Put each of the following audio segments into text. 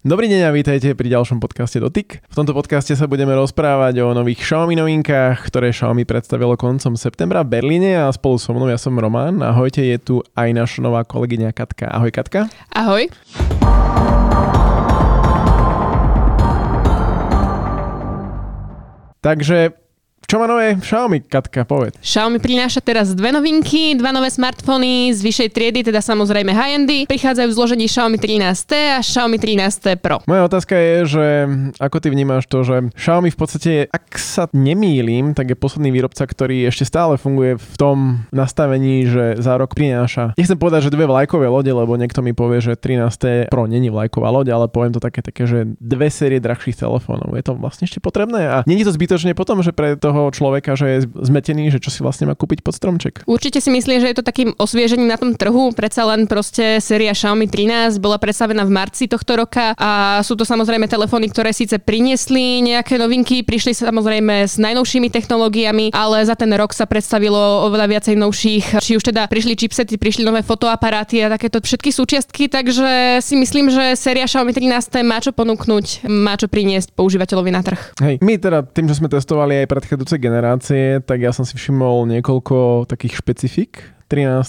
Dobrý deň a vítajte pri ďalšom podcaste Dotyk. V tomto podcaste sa budeme rozprávať o nových Xiaomi novinkách, ktoré Xiaomi predstavilo koncom septembra v Berlíne a spolu so mnou ja som Roman. Ahojte, je tu aj naša nová kolegyňa Katka. Ahoj Katka. Ahoj. Takže čo má nové Xiaomi, Katka, povedz. Xiaomi prináša teraz dve novinky, dva nové smartfóny z vyššej triedy, teda samozrejme high-endy. Prichádzajú v zložení Xiaomi 13T a Xiaomi 13T Pro. Moja otázka je, že ako ty vnímaš to, že Xiaomi v podstate, ak sa nemýlim, tak je posledný výrobca, ktorý ešte stále funguje v tom nastavení, že za rok prináša. Nechcem povedať, že dve vlajkové lode, lebo niekto mi povie, že 13T Pro není vlajková loď, ale poviem to také, také, že dve série drahších telefónov. Je to vlastne ešte potrebné a je to zbytočne potom, že pre toho toho človeka, že je zmetený, že čo si vlastne má kúpiť pod stromček. Určite si myslím, že je to takým osviežením na tom trhu. Predsa len proste séria Xiaomi 13 bola predstavená v marci tohto roka a sú to samozrejme telefóny, ktoré síce priniesli nejaké novinky, prišli samozrejme s najnovšími technológiami, ale za ten rok sa predstavilo oveľa viacej novších. Či už teda prišli chipsety, prišli nové fotoaparáty a takéto všetky súčiastky, takže si myslím, že séria Xiaomi 13 má čo ponúknuť, má čo priniesť používateľovi na trh. Hej, my teda tým, že sme testovali aj predchádzajúce generácie, tak ja som si všimol niekoľko takých špecifik 13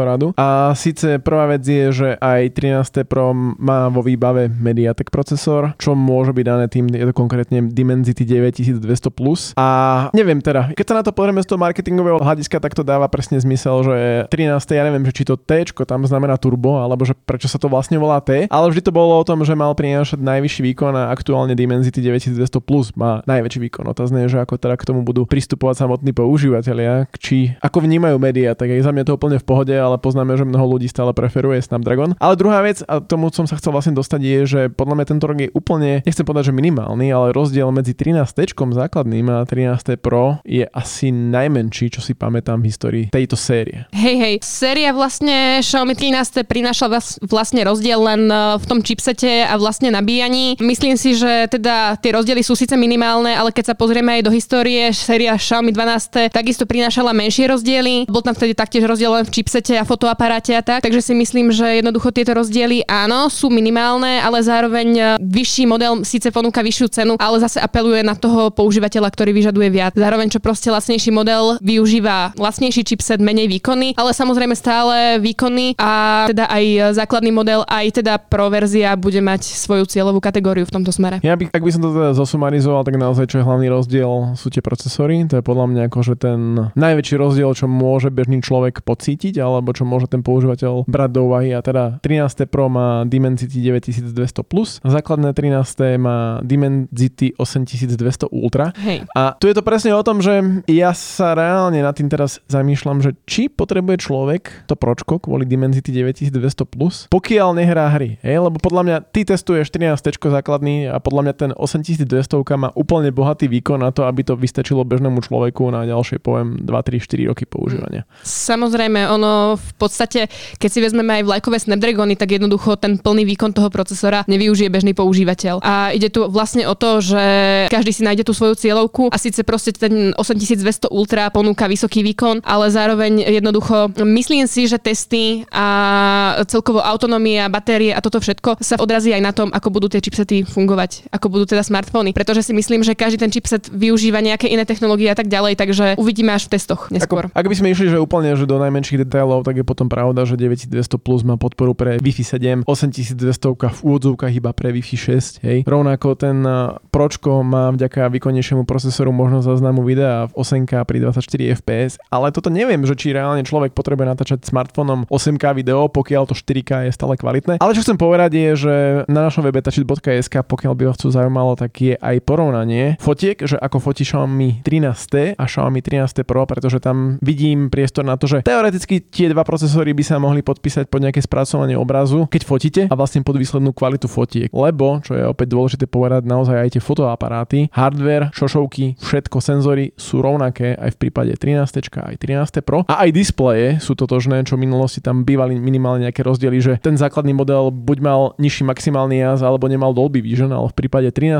radu. A síce prvá vec je, že aj 13 Pro má vo výbave Mediatek procesor, čo môže byť dané tým, je to konkrétne Dimensity 9200+. Plus. A neviem teda, keď sa na to pozrieme z toho marketingového hľadiska, tak to dáva presne zmysel, že 13. ja neviem, že či to T tam znamená turbo, alebo že prečo sa to vlastne volá T, ale vždy to bolo o tom, že mal prinášať najvyšší výkon a aktuálne Dimensity 9200 Plus má najväčší výkon. Otázne je, že ako teda k tomu budú pristupovať samotní používateľia, či ako vnímajú médiá, tak aj za mňa je to úplne v pohode, ale poznáme, že mnoho ľudí stále preferuje Snapdragon. Ale druhá vec, a tomu som sa chcel vlastne dostať, je, že podľa mňa tento rok je úplne, nechcem povedať, že minimálny, ale rozdiel medzi 13 základným a 13 Pro je asi najmenší, čo si pamätám v histórii tejto série. Hej, hej, séria vlastne Xiaomi 13 prinášala vlastne rozdiel len e, v tom chipsete a vlastne nabíjaní. Myslím si, že teda tie rozdiely sú síce minimálne, ale keď sa pozrieme aj do histórie, séria Xiaomi 12 takisto prinášala menšie rozdiely. Bol tam vtedy taktiež rozdiel len v chipsete a fotoaparáte a tak. Takže si myslím, že jednoducho tieto rozdiely áno, sú minimálne, ale zároveň e, vyšší model síce ponúka vyššiu cenu, ale zase apeluje na toho používateľa, ktorý vyžaduje viac. Zároveň čo proste lacnejší model využíva lacnejší chipset, menej výkony, ale samozrejme stále výkony a teda aj základný model, aj teda pro verzia bude mať svoju cieľovú kategóriu v tomto smere. Ja by, ak by som to teda zosumarizoval, tak naozaj čo je hlavný rozdiel sú tie procesory. To je podľa mňa akože ten najväčší rozdiel, čo môže bežný človek pocítiť, alebo čo môže ten používateľ brať do úvahy. A teda 13 Pro má Dimensity 9200+, základné 13 má Dimensity 8200 Ultra. Hej. A tu je to presne o tom, že ja sa reálne nad tým teraz zamýšľam, že či potrebuje človek to pročko kvôli Dimensity 9200+, pokiaľ nehrá hry. Hej? Lebo podľa mňa ty testuješ 13 základný a podľa mňa ten 8200 má úplne bohatý výkon na to, aby to vystačilo bežnému človeku na ďalšie, poviem, 2, 3, 4 roky používania. Samozrejme samozrejme, ono v podstate, keď si vezmeme aj vlajkové Snapdragony, tak jednoducho ten plný výkon toho procesora nevyužije bežný používateľ. A ide tu vlastne o to, že každý si nájde tú svoju cieľovku a síce proste ten 8200 Ultra ponúka vysoký výkon, ale zároveň jednoducho myslím si, že testy a celkovo autonómia, batérie a toto všetko sa odrazí aj na tom, ako budú tie chipsety fungovať, ako budú teda smartfóny. Pretože si myslím, že každý ten chipset využíva nejaké iné technológie a tak ďalej, takže uvidíme až v testoch neskôr. Ako, ak by sme išli, že úplne že do najmenších detailov, tak je potom pravda, že 9200 Plus má podporu pre Wi-Fi 7, 8200 v úvodzovkách iba pre Wi-Fi 6, hej. Rovnako ten Pročko má vďaka výkonnejšiemu procesoru možnosť záznamu videa v 8K pri 24 fps, ale toto neviem, že či reálne človek potrebuje natáčať smartfónom 8K video, pokiaľ to 4K je stále kvalitné. Ale čo chcem povedať je, že na našom webe tačit.sk, pokiaľ by vás to zaujímalo, tak je aj porovnanie fotiek, že ako fotí Xiaomi 13T a Xiaomi 13 Pro, pretože tam vidím priestor na to, že Teoreticky tie dva procesory by sa mohli podpísať pod nejaké spracovanie obrazu, keď fotíte a vlastne pod výslednú kvalitu fotiek. Lebo, čo je opäť dôležité povedať, naozaj aj tie fotoaparáty, hardware, šošovky, všetko senzory sú rovnaké aj v prípade 13 aj 13 Pro a aj displeje sú totožné, čo v minulosti tam bývali minimálne nejaké rozdiely, že ten základný model buď mal nižší maximálny jaz alebo nemal Dolby Vision, ale v prípade 13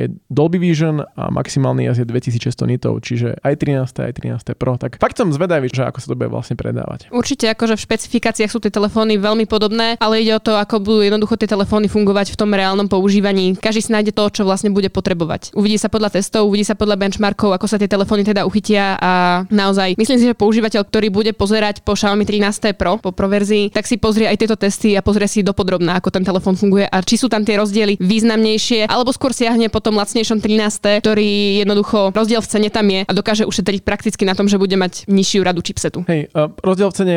je Dolby Vision a maximálny jaz je 2600 nitov, čiže aj 13 aj 13 Pro. Tak fakt som zvedavý, že ako sa to bude vlastne predávať. Určite akože v špecifikáciách sú tie telefóny veľmi podobné, ale ide o to, ako budú jednoducho tie telefóny fungovať v tom reálnom používaní. Každý si nájde to, čo vlastne bude potrebovať. Uvidí sa podľa testov, uvidí sa podľa benchmarkov, ako sa tie telefóny teda uchytia a naozaj myslím si, že používateľ, ktorý bude pozerať po Xiaomi 13 Pro, po Pro verzii, tak si pozrie aj tieto testy a pozrie si dopodrobná, ako ten telefón funguje a či sú tam tie rozdiely významnejšie, alebo skôr siahne po tom lacnejšom 13, ktorý jednoducho rozdiel v cene tam je a dokáže ušetriť prakticky na tom, že bude mať nižšiu radu chipsetu. Hej, rozdiel v cene,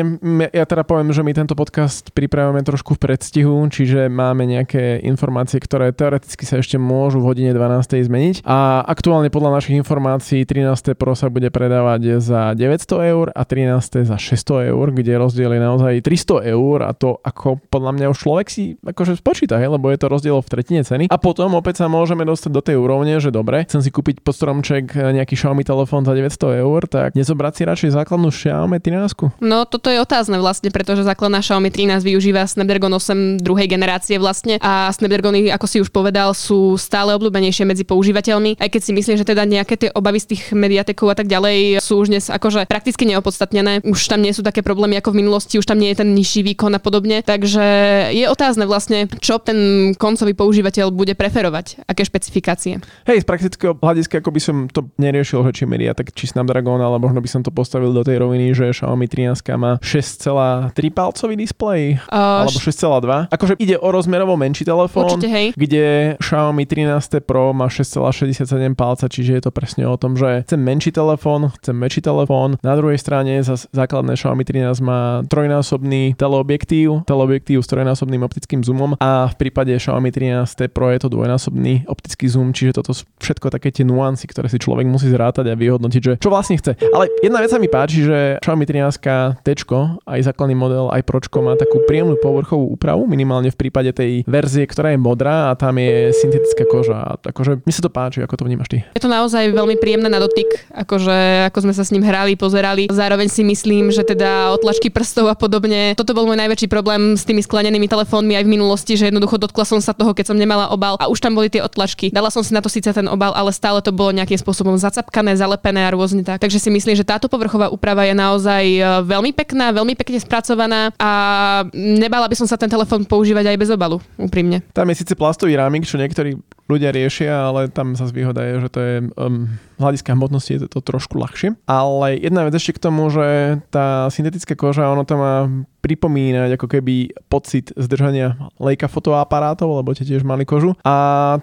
ja teda poviem, že my tento podcast pripravujeme trošku v predstihu, čiže máme nejaké informácie, ktoré teoreticky sa ešte môžu v hodine 12. zmeniť a aktuálne podľa našich informácií 13 Pro sa bude predávať za 900 eur a 13 za 600 eur, kde rozdiel je naozaj 300 eur a to ako podľa mňa už človek si akože spočíta, hej, lebo je to rozdiel v tretine ceny. A potom opäť sa môžeme dostať do tej úrovne, že dobre, chcem si kúpiť pod stromček nejaký Xiaomi telefón za 900 eur, tak nezobrať si radšej základnú Xiaomi 13. No toto je otázne vlastne, pretože základná Xiaomi 13 využíva Snapdragon 8 druhej generácie vlastne a Snapdragony, ako si už povedal, sú stále obľúbenejšie medzi používateľmi, aj keď si myslím, že teda nejaké tie obavy z tých mediatekov a tak ďalej sú už dnes akože prakticky neopodstatnené. Už tam nie sú také problémy ako v minulosti, už tam nie je ten nižší výkon a podobne. Takže je otázne vlastne, čo ten koncový používateľ bude preferovať, aké špecifikácie. Hej, z praktického hľadiska, ako by som to neriešil, že či meria, tak či Snapdragon, ale možno by som to postavil do tej roviny, že Xiaomi 13 má 6,3 palcový displej, uh, alebo 6,2. Akože ide o rozmerovo menší telefón, Určite, hej. kde Xiaomi 13 Pro má 6,67 palca, čiže je to presne o tom, že chcem menší telefón, chcem väčší telefón. Na druhej strane za základné Xiaomi 13 má trojnásobný teleobjektív, teleobjektív s trojnásobným optickým zoomom a v prípade Xiaomi 13 Pro je to dvojnásobný optický zoom, čiže toto sú všetko také tie nuancy, ktoré si človek musí zrátať a vyhodnotiť, že čo vlastne chce. Ale jedna vec sa mi páči, že Xiaomi 13 T, aj základný model, aj Pročko má takú príjemnú povrchovú úpravu, minimálne v prípade tej verzie, ktorá je modrá a tam je syntetická koža. A akože mi sa to páči, ako to vnímaš ty. Je to naozaj veľmi príjemné na dotyk, akože ako sme sa s ním hrali, pozerali. Zároveň si myslím, že teda otlačky prstov a podobne. Toto bol môj najväčší problém s tými sklenenými telefónmi aj v minulosti, že jednoducho dotkla som sa toho, keď som nemala obal a už tam boli tie otlačky. Dala som si na to síce ten obal, ale stále to bolo nejakým spôsobom zacapkané, zalepené a rôzne tak. Takže si myslím, že táto povrchová úprava je naozaj e, veľmi pekná, veľmi pekne spracovaná a nebala by som sa ten telefón používať aj bez obalu, úprimne. Tam je síce plastový rámik, čo niektorí ľudia riešia, ale tam sa výhoda je, že to je um, hľadiska hmotnosti je to, to trošku ľahšie. Ale jedna vec ešte k tomu, že tá syntetická koža, ono to má pripomínať ako keby pocit zdržania Leica fotoaparátov, lebo tie tiež mali kožu. A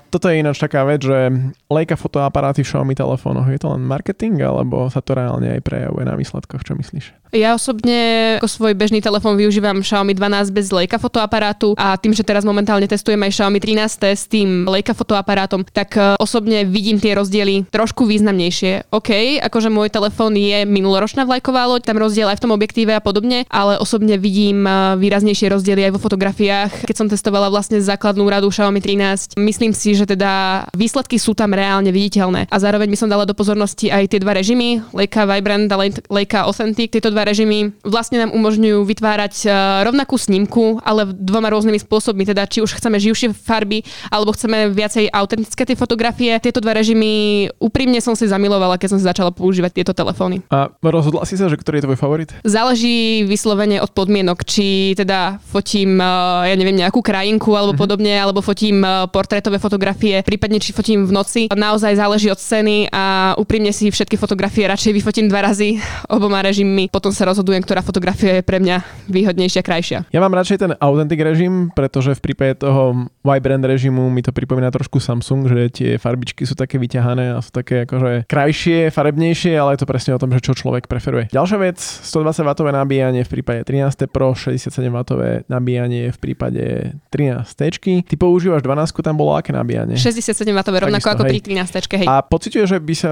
toto je ináč taká vec, že Leica fotoaparáty v Xiaomi telefónoch, je to len marketing, alebo sa to reálne aj prejavuje na výsledkoch, čo myslíš? Ja osobne ako svoj bežný telefón využívam Xiaomi 12 bez Leica fotoaparátu a tým, že teraz momentálne testujem aj Xiaomi 13 s tým Leica fotoaparátom, tak e, osobne vidím tie rozdiely trošku významnejšie. OK, akože môj telefón je minuloročná vlajková loď, tam rozdiel aj v tom objektíve a podobne, ale osobne vidím e, výraznejšie rozdiely aj vo fotografiách. Keď som testovala vlastne základnú radu Xiaomi 13, myslím si, že teda výsledky sú tam reálne viditeľné. A zároveň by som dala do pozornosti aj tie dva režimy, Leica Vibrant a Leica Authentic. Tieto dva režimy vlastne nám umožňujú vytvárať e, rovnakú snímku, ale dvoma rôznymi spôsobmi. Teda či už chceme živšie farby, alebo chceme viacej autentické tie fotografie. Tieto dva režimy úprimne som si zamilovala, keď som si začala používať tieto telefóny. A rozhodla si sa, že ktorý je tvoj favorit? Záleží vyslovene od podmienok, či teda fotím, e, ja neviem, nejakú krajinku alebo mm-hmm. podobne, alebo fotím e, portrétové fotografie, prípadne či fotím v noci. Naozaj záleží od scény a úprimne si všetky fotografie radšej vyfotím dva razy oboma režimmi. Potom sa rozhodujem, ktorá fotografia je pre mňa výhodnejšia, krajšia. Ja mám radšej ten authentic režim, pretože v prípade toho Vibrant režimu mi to pripomína trošku Samsung, že tie farbičky sú také vyťahané a sú také akože krajšie, farebnejšie, ale je to presne o tom, že čo človek preferuje. Ďalšia vec, 120W nabíjanie v prípade 13 Pro, 67W nabíjanie v prípade 13 Ty používaš 12, tam bolo aké nabíjanie? 67W, rovnako Takisto, ako pri 13 hej. A pociťuješ, že by sa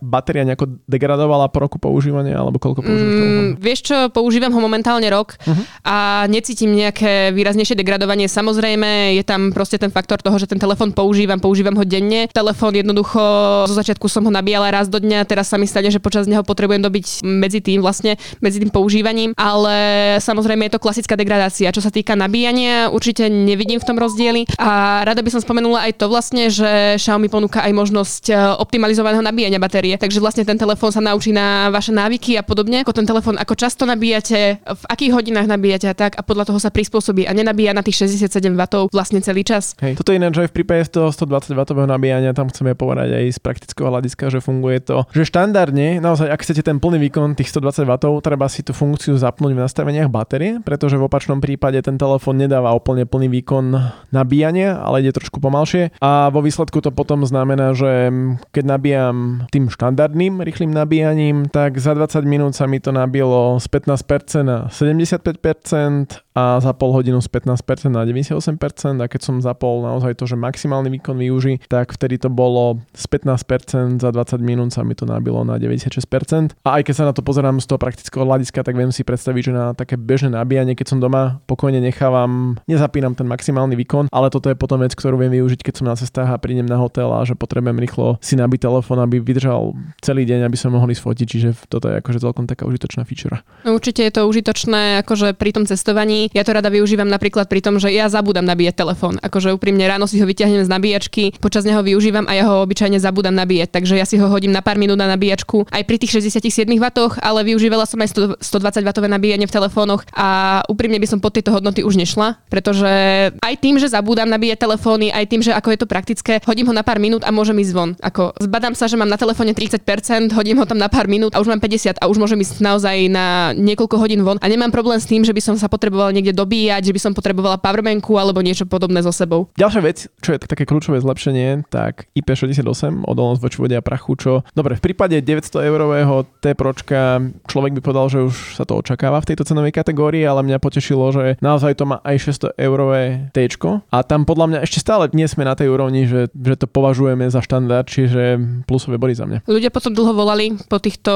batéria nejako degradovala po roku používania, alebo koľko používaš mm, Vieš čo, používam ho momentálne rok uh-huh. a necítim nejaké výraznejšie degradovanie. Samozrejme, je tam proste ten faktor toho, že ten telefón používam, používam ho denne. Telefón jednoducho, zo začiatku som ho nabíjala raz do dňa, teraz sa mi stane, že počas neho potrebujem dobiť medzi tým vlastne, medzi tým používaním, ale samozrejme je to klasická degradácia. Čo sa týka nabíjania, určite nevidím v tom rozdiely a rada by som spomenula aj to vlastne, že Xiaomi ponúka aj možnosť eh, optimalizovaného nabíjania nabíjania batérie. Takže vlastne ten telefón sa naučí na vaše návyky a podobne, ako ten telefón, ako často nabíjate, v akých hodinách nabíjate a tak a podľa toho sa prispôsobí a nenabíja na tých 67 W vlastne celý čas. Hej. Toto je ináč aj v prípade toho 120 W nabíjania, tam chceme povedať aj z praktického hľadiska, že funguje to, že štandardne, naozaj, ak chcete ten plný výkon tých 120 W, treba si tú funkciu zapnúť v nastaveniach batérie, pretože v opačnom prípade ten telefón nedáva úplne plný výkon nabíjania, ale ide trošku pomalšie a vo výsledku to potom znamená, že keď nabíjam tým štandardným rýchlým nabíjaním, tak za 20 minút sa mi to nabilo z 15% na 75% a za pol hodinu z 15% na 98% a keď som zapol naozaj to, že maximálny výkon využí, tak vtedy to bolo z 15% za 20 minút sa mi to nabilo na 96%. A aj keď sa na to pozerám z toho praktického hľadiska, tak viem si predstaviť, že na také bežné nabíjanie, keď som doma, pokojne nechávam, nezapínam ten maximálny výkon, ale toto je potom vec, ktorú viem využiť, keď som na cestách a prídem na hotel a že potrebujem rýchlo si nabiť telefón, aby vydržal celý deň, aby som mohli sfotiť, čiže toto je akože celkom taká užitočná feature. No určite je to užitočné akože pri tom cestovaní ja to rada využívam napríklad pri tom, že ja zabudám nabíjať telefón. Akože úprimne ráno si ho vyťahnem z nabíjačky, počas neho využívam a ja ho obyčajne zabudám nabíjať. Takže ja si ho hodím na pár minút na nabíjačku aj pri tých 67 W, ale využívala som aj 120 W nabíjanie v telefónoch a úprimne by som pod tieto hodnoty už nešla, pretože aj tým, že zabudám nabíjať telefóny, aj tým, že ako je to praktické, hodím ho na pár minút a môžem ísť von. Ako zbadám sa, že mám na telefóne 30%, hodím ho tam na pár minút a už mám 50 a už môžem ísť naozaj na niekoľko hodín von a nemám problém s tým, že by som sa potreboval niekde dobíjať, že by som potrebovala powerbanku alebo niečo podobné so sebou. Ďalšia vec, čo je také kľúčové zlepšenie, tak IP68, odolnosť voči vode a prachu, čo dobre, v prípade 900 eurového T pročka človek by povedal, že už sa to očakáva v tejto cenovej kategórii, ale mňa potešilo, že naozaj to má aj 600 eurové T a tam podľa mňa ešte stále nie sme na tej úrovni, že, že to považujeme za štandard, čiže plusové body za mňa. Ľudia potom dlho volali po, týchto,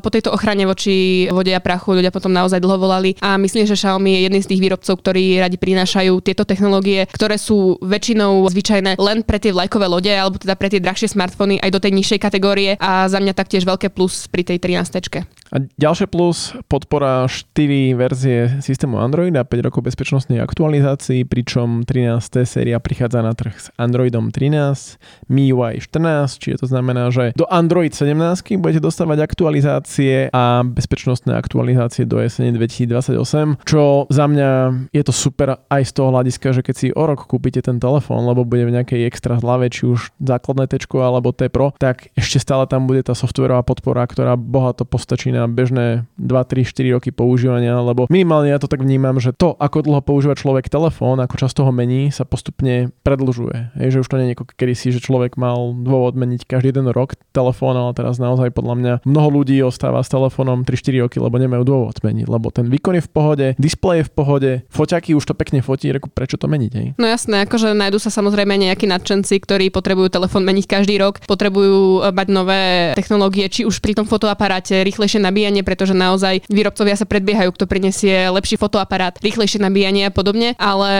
po tejto ochrane voči vode a prachu, ľudia potom naozaj dlho volali a myslím, že Xiaomi je jedným z tých výrobcov, ktorí radi prinášajú tieto technológie, ktoré sú väčšinou zvyčajné len pre tie vlajkové lode alebo teda pre tie drahšie smartfóny aj do tej nižšej kategórie a za mňa taktiež veľké plus pri tej 13. A ďalšie plus, podpora 4 verzie systému Android a 5 rokov bezpečnostnej aktualizácií, pričom 13. séria prichádza na trh s Androidom 13, MIUI 14, čiže to znamená, že do Android 17 budete dostávať aktualizácie a bezpečnostné aktualizácie do jesene 2028, čo za mňa je to super aj z toho hľadiska, že keď si o rok kúpite ten telefón, lebo bude v nejakej extra zlave, či už základné T alebo T Pro, tak ešte stále tam bude tá softverová podpora, ktorá bohato postačí na bežné 2, 3, 4 roky používania, lebo minimálne ja to tak vnímam, že to, ako dlho používa človek telefón, ako často ho mení, sa postupne predlžuje. Je, že už to nie je ako kedysi, že človek mal dôvod meniť každý jeden rok telefón, ale teraz naozaj podľa mňa mnoho ľudí ostáva s telefónom 3-4 roky, lebo nemajú dôvod meniť, lebo ten výkon je v pohode, displej je v pohode, foťaky už to pekne fotí, reku, prečo to meniť? Hej? No jasné, akože nájdu sa samozrejme nejakí nadšenci, ktorí potrebujú telefón meniť každý rok, potrebujú mať nové technológie, či už pri tom fotoaparáte, rýchlejšie nabíjanie, pretože naozaj výrobcovia sa predbiehajú, kto prinesie lepší fotoaparát, rýchlejšie nabíjanie a podobne, ale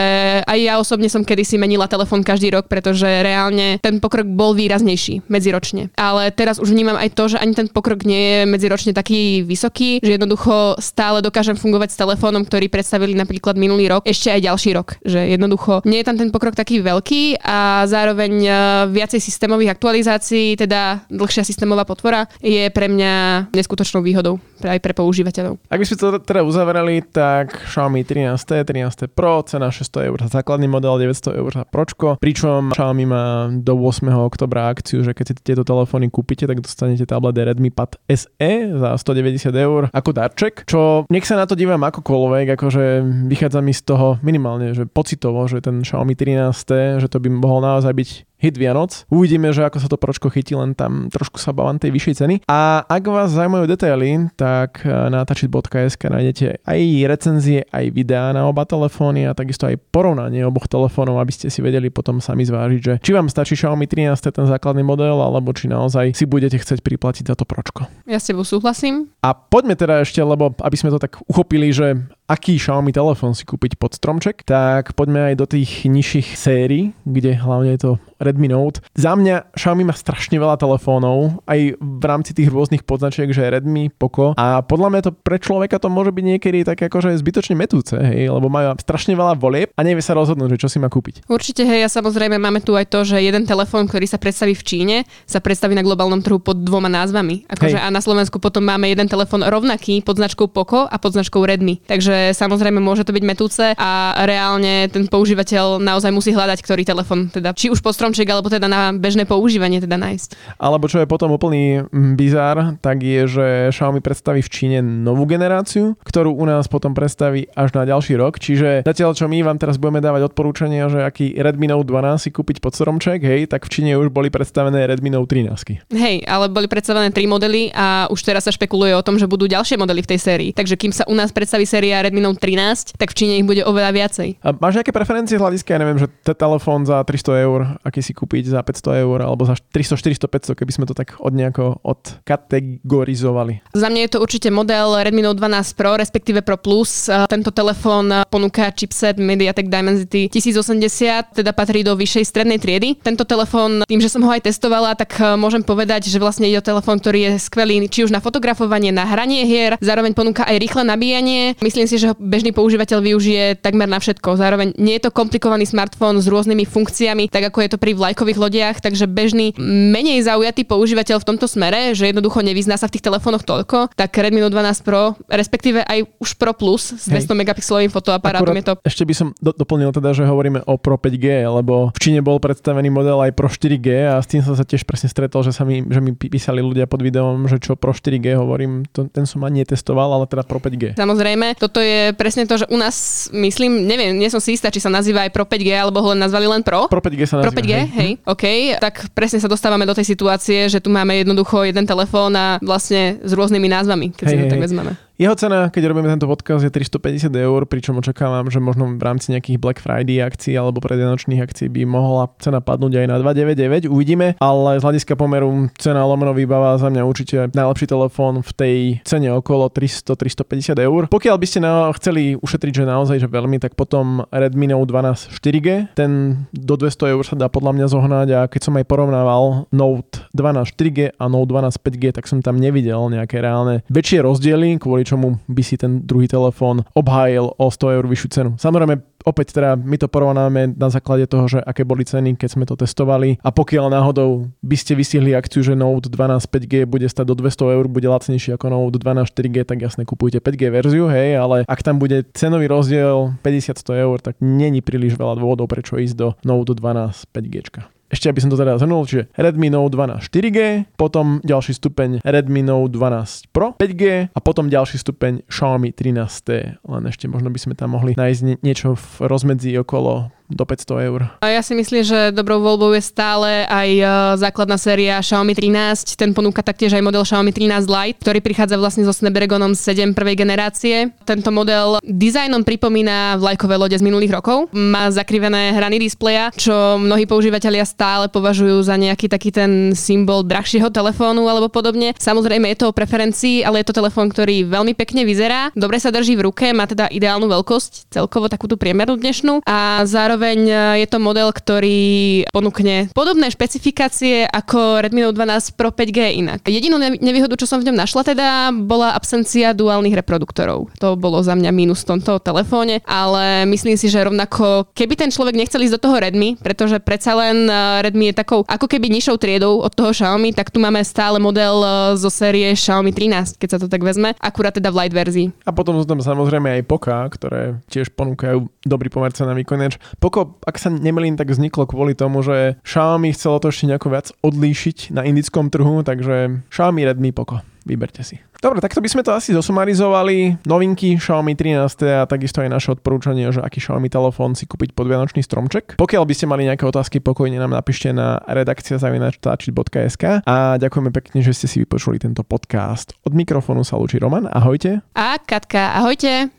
aj ja osobne som kedysi menila telefón každý rok, pretože reálne ten pokrok bol výraznejší medziročne. Ale teraz už vnímam aj to, že ani ten pokrok nie je medziročne taký vysoký, že jednoducho stále dokážem fungovať s telefónom, ktorý predstavili napríklad minulý rok, ešte aj ďalší rok. Že jednoducho nie je tam ten pokrok taký veľký a zároveň e, viacej systémových aktualizácií, teda dlhšia systémová potvora je pre mňa neskutočnou výhodou aj pre používateľov. Ak by sme to teda uzavreli, tak Xiaomi 13, 13 Pro, cena 600 eur za základný model, 900 eur za Pročko, pričom Xiaomi má do 8. oktobra akciu, že keď si tieto telefóny kúpite, tak dostanete tablet Redmi Pad SE za 190 eur ako darček, čo nech sa na to dívam akokoľvek, akože vychádza mi z toho minimálne, že pocitovo, že ten Xiaomi 13, že to by mohol naozaj byť hit Vianoc. Uvidíme, že ako sa to pročko chytí, len tam trošku sa bavám tej vyššej ceny. A ak vás zaujímajú detaily, tak eh, na touchit.sk nájdete aj recenzie, aj videá na oba telefóny a takisto aj porovnanie oboch telefónov, aby ste si vedeli potom sami zvážiť, že či vám stačí Xiaomi 13 ten základný model, alebo či naozaj si budete chcieť priplatiť za to pročko. Ja s tebou súhlasím. A poďme teda ešte, lebo aby sme to tak uchopili, že aký Xiaomi telefón si kúpiť pod stromček, tak poďme aj do tých nižších sérií, kde hlavne je to Redmi Note. Za mňa Xiaomi má strašne veľa telefónov, aj v rámci tých rôznych podznačiek, že Redmi, Poco a podľa mňa to pre človeka to môže byť niekedy tak akože zbytočne metúce, hej, lebo majú strašne veľa volieb a nevie sa rozhodnúť, že čo si má kúpiť. Určite, hej, a samozrejme máme tu aj to, že jeden telefón, ktorý sa predstaví v Číne, sa predstaví na globálnom trhu pod dvoma názvami. Akože a na Slovensku potom máme jeden telefón rovnaký pod značkou Poco a pod značkou Redmi. Takže samozrejme môže to byť metúce a reálne ten používateľ naozaj musí hľadať, ktorý telefón, teda či už pod stromček, alebo teda na bežné používanie teda nájsť. Alebo čo je potom úplný mm, bizar, tak je, že Xiaomi predstaví v Číne novú generáciu, ktorú u nás potom predstaví až na ďalší rok. Čiže zatiaľ, čo my vám teraz budeme dávať odporúčania, že aký Redmi Note 12 si kúpiť pod stromček, hej, tak v Číne už boli predstavené Redmi Note 13. Hej, ale boli predstavené tri modely a už teraz sa špekuluje o tom, že budú ďalšie modely v tej sérii. Takže kým sa u nás predstaví séria Redmi Note 13, tak v Číne ich bude oveľa viacej. A máš nejaké preferencie z hľadiska, ja neviem, že t- telefón za 300 eur, aký si kúpiť za 500 eur, alebo za 300, 400, 500, keby sme to tak od nejako odkategorizovali. Za mňa je to určite model Redmi Note 12 Pro, respektíve Pro Plus. Tento telefón ponúka chipset MediaTek Dimensity 1080, teda patrí do vyššej strednej triedy. Tento telefón, tým, že som ho aj testovala, tak e, môžem povedať, že vlastne ide o telefón, ktorý je skvelý či už na fotografovanie, na hranie hier, zároveň ponúka aj rýchle nabíjanie. Myslím si, že ho bežný používateľ využije takmer na všetko. Zároveň nie je to komplikovaný smartfón s rôznymi funkciami, tak ako je to pri vlajkových lodiach, takže bežný menej zaujatý používateľ v tomto smere, že jednoducho nevyzná sa v tých telefónoch toľko, tak Redmi Note 12 Pro, respektíve aj už Pro Plus s 200 megapixelovým fotoaparátom Akurát je to. Ešte by som do, doplnil teda, že hovoríme o Pro 5G, lebo v Číne bol predstavený model aj Pro 4G a s tým som sa tiež presne stretol, že, sa mi, že mi písali ľudia pod videom, že čo Pro 4G hovorím, to, ten som ani netestoval, ale teda Pro 5G. Samozrejme, toto je presne to, že u nás, myslím, neviem, nie som si istá, či sa nazýva aj Pro 5G, alebo ho len nazvali len Pro. Pro 5G sa nazýva. Pro 5G, hej, hej OK, tak presne sa dostávame do tej situácie, že tu máme jednoducho jeden telefón a vlastne s rôznymi názvami, keď hej, si to tak vezmeme. Jeho cena, keď robíme tento podcast, je 350 eur, pričom očakávam, že možno v rámci nejakých Black Friday akcií alebo predenočných akcií by mohla cena padnúť aj na 299. Uvidíme, ale z hľadiska pomeru cena lomeno výbava za mňa určite najlepší telefón v tej cene okolo 300-350 eur. Pokiaľ by ste na, chceli ušetriť, že naozaj že veľmi, tak potom Redmi Note 12 4G, ten do 200 eur sa dá podľa mňa zohnať a keď som aj porovnával Note 12 4G a Note 12 5G, tak som tam nevidel nejaké reálne väčšie rozdiely, kvôli čomu by si ten druhý telefón obhájil o 100 eur vyššiu cenu. Samozrejme, opäť teda my to porovnáme na základe toho, že aké boli ceny, keď sme to testovali a pokiaľ náhodou by ste vystihli akciu, že Note 12 5G bude stať do 200 eur, bude lacnejší ako Note 12 4G, tak jasne kupujte 5G verziu, hej, ale ak tam bude cenový rozdiel 50-100 eur, tak není príliš veľa dôvodov, prečo ísť do Note 12 5G ešte aby som to teda zhrnul, čiže Redmi Note 12 4G, potom ďalší stupeň Redmi Note 12 Pro 5G a potom ďalší stupeň Xiaomi 13T. Len ešte možno by sme tam mohli nájsť niečo v rozmedzi okolo do 500 eur. A ja si myslím, že dobrou voľbou je stále aj e, základná séria Xiaomi 13. Ten ponúka taktiež aj model Xiaomi 13 Lite, ktorý prichádza vlastne so Snapdragonom 7 prvej generácie. Tento model dizajnom pripomína vlajkové lode z minulých rokov. Má zakrivené hrany displeja, čo mnohí používateľia stále považujú za nejaký taký ten symbol drahšieho telefónu alebo podobne. Samozrejme je to o preferencii, ale je to telefón, ktorý veľmi pekne vyzerá, dobre sa drží v ruke, má teda ideálnu veľkosť, celkovo takú tú priemernú dnešnú a zároveň Zároveň e, je to model, ktorý ponúkne podobné špecifikácie ako Redmi Note 12 Pro 5G inak. Jedinú nevýhodu, čo som v ňom našla teda, bola absencia duálnych reproduktorov. To bolo za mňa mínus v tomto telefóne, ale myslím si, že rovnako, keby ten človek nechcel ísť do toho Redmi, pretože predsa len e, Redmi je takou ako keby nižšou triedou od toho Xiaomi, tak tu máme stále model e, zo série Xiaomi 13, keď sa to tak vezme, akurát teda v light verzii. A potom sú tam samozrejme aj Poka, ktoré tiež ponúkajú dobrý pomer cena výkonač. Poco, ak sa nemýlim, tak vzniklo kvôli tomu, že Xiaomi chcelo to ešte nejako viac odlíšiť na indickom trhu, takže Xiaomi Redmi Poco. Vyberte si. Dobre, takto by sme to asi zosumarizovali. Novinky Xiaomi 13 a takisto aj naše odporúčanie, že aký Xiaomi telefón si kúpiť pod Vianočný stromček. Pokiaľ by ste mali nejaké otázky, pokojne nám napíšte na redakcia zavinačtačit.sk a ďakujeme pekne, že ste si vypočuli tento podcast. Od mikrofónu sa lúči Roman, ahojte. A Katka, ahojte.